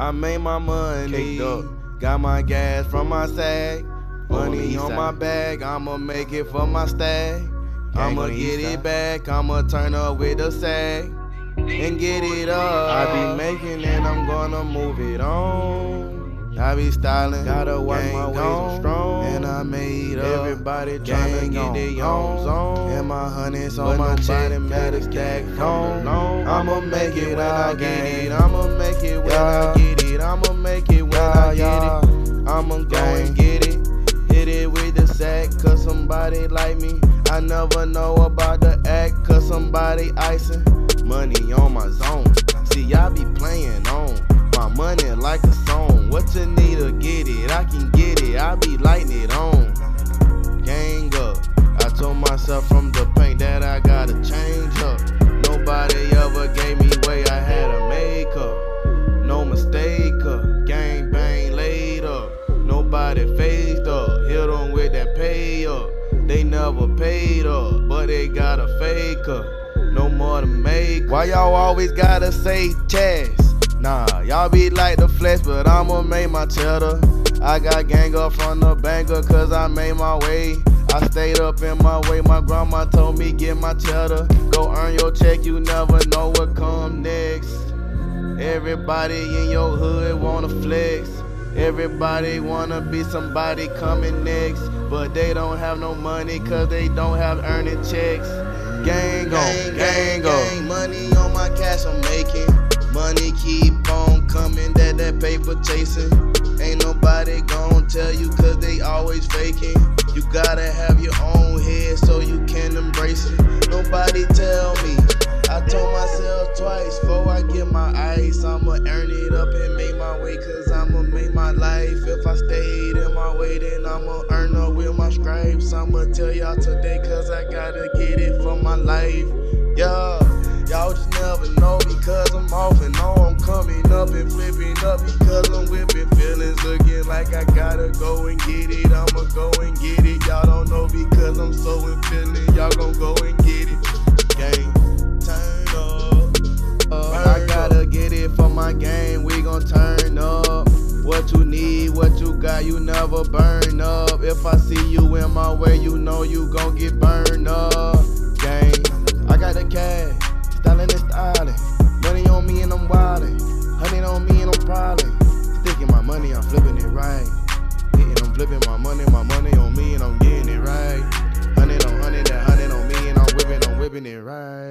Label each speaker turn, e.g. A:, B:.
A: I made my money. Got my gas from my sack. Money
B: east
A: on my bag, I'ma make it for my stag. I'ma get it back, I'ma turn up with the sag and get it up. I be making it, I'm gonna move it on. I be styling,
B: Gotta
A: gang
B: my ways, I'm strong.
A: and I made up.
B: Everybody tryna get
A: on,
B: their
A: on,
B: own zone.
A: and my honey's on my
B: nobody
A: check,
B: made
A: got
B: a
A: a stack
B: stack
A: from
B: from
A: the
B: the
A: loan. I'ma make it when I get it. I'ma make it when I get it. I'ma make it when I get it. I'ma go and get it. Hit it with the sack, cause somebody like me. I never know about the act, cause somebody icing. Money on my zone. See, I be playing on my money like a to get it, I can get it. I be lighting it on. Gang up. I told myself from the paint that I gotta change up. Nobody ever gave me way, I had a make up. No mistake up. Gang bang laid up. Nobody phased up. Hit them with that pay up. They never paid up, but they got a faker. No more to make. Why y'all always gotta say chest? Nah, y'all be like the flex, but I'ma make my cheddar. I got gang up from the banker, cause I made my way. I stayed up in my way, my grandma told me get my cheddar. Go earn your check, you never know what come next. Everybody in your hood wanna flex. Everybody wanna be somebody coming next. But they don't have no money cause they don't have earning checks. Gang on, gang Money keep on coming, that that paper chasing. Ain't nobody gon' tell you cause they always faking. You gotta have your own head so you can embrace it. Nobody tell me. I told myself twice before I get my ice. I'ma earn it up and make my way, cause I'ma make my life. If I stayed in my way, then I'ma earn up with my stripes. I'ma tell y'all today, cause I gotta get it for my life. Yeah, y'all just never know because I'm off and on. I'm coming up and flipping up because I'm whipping feelings. Looking like I gotta go and get it. I'ma go and get it. Y'all don't know because I'm so in feeling. Y'all gon' go and get it. Gang, turn up. I gotta get it for my game. We gon' turn up. What you need, what you got, you never burn up. If I see you in my way, you know you gon' get burned up. Hitting, my money, my money on me and I'm getting it right. Hundred on hundred, that hundred on me and I'm whipping, I'm whipping it right.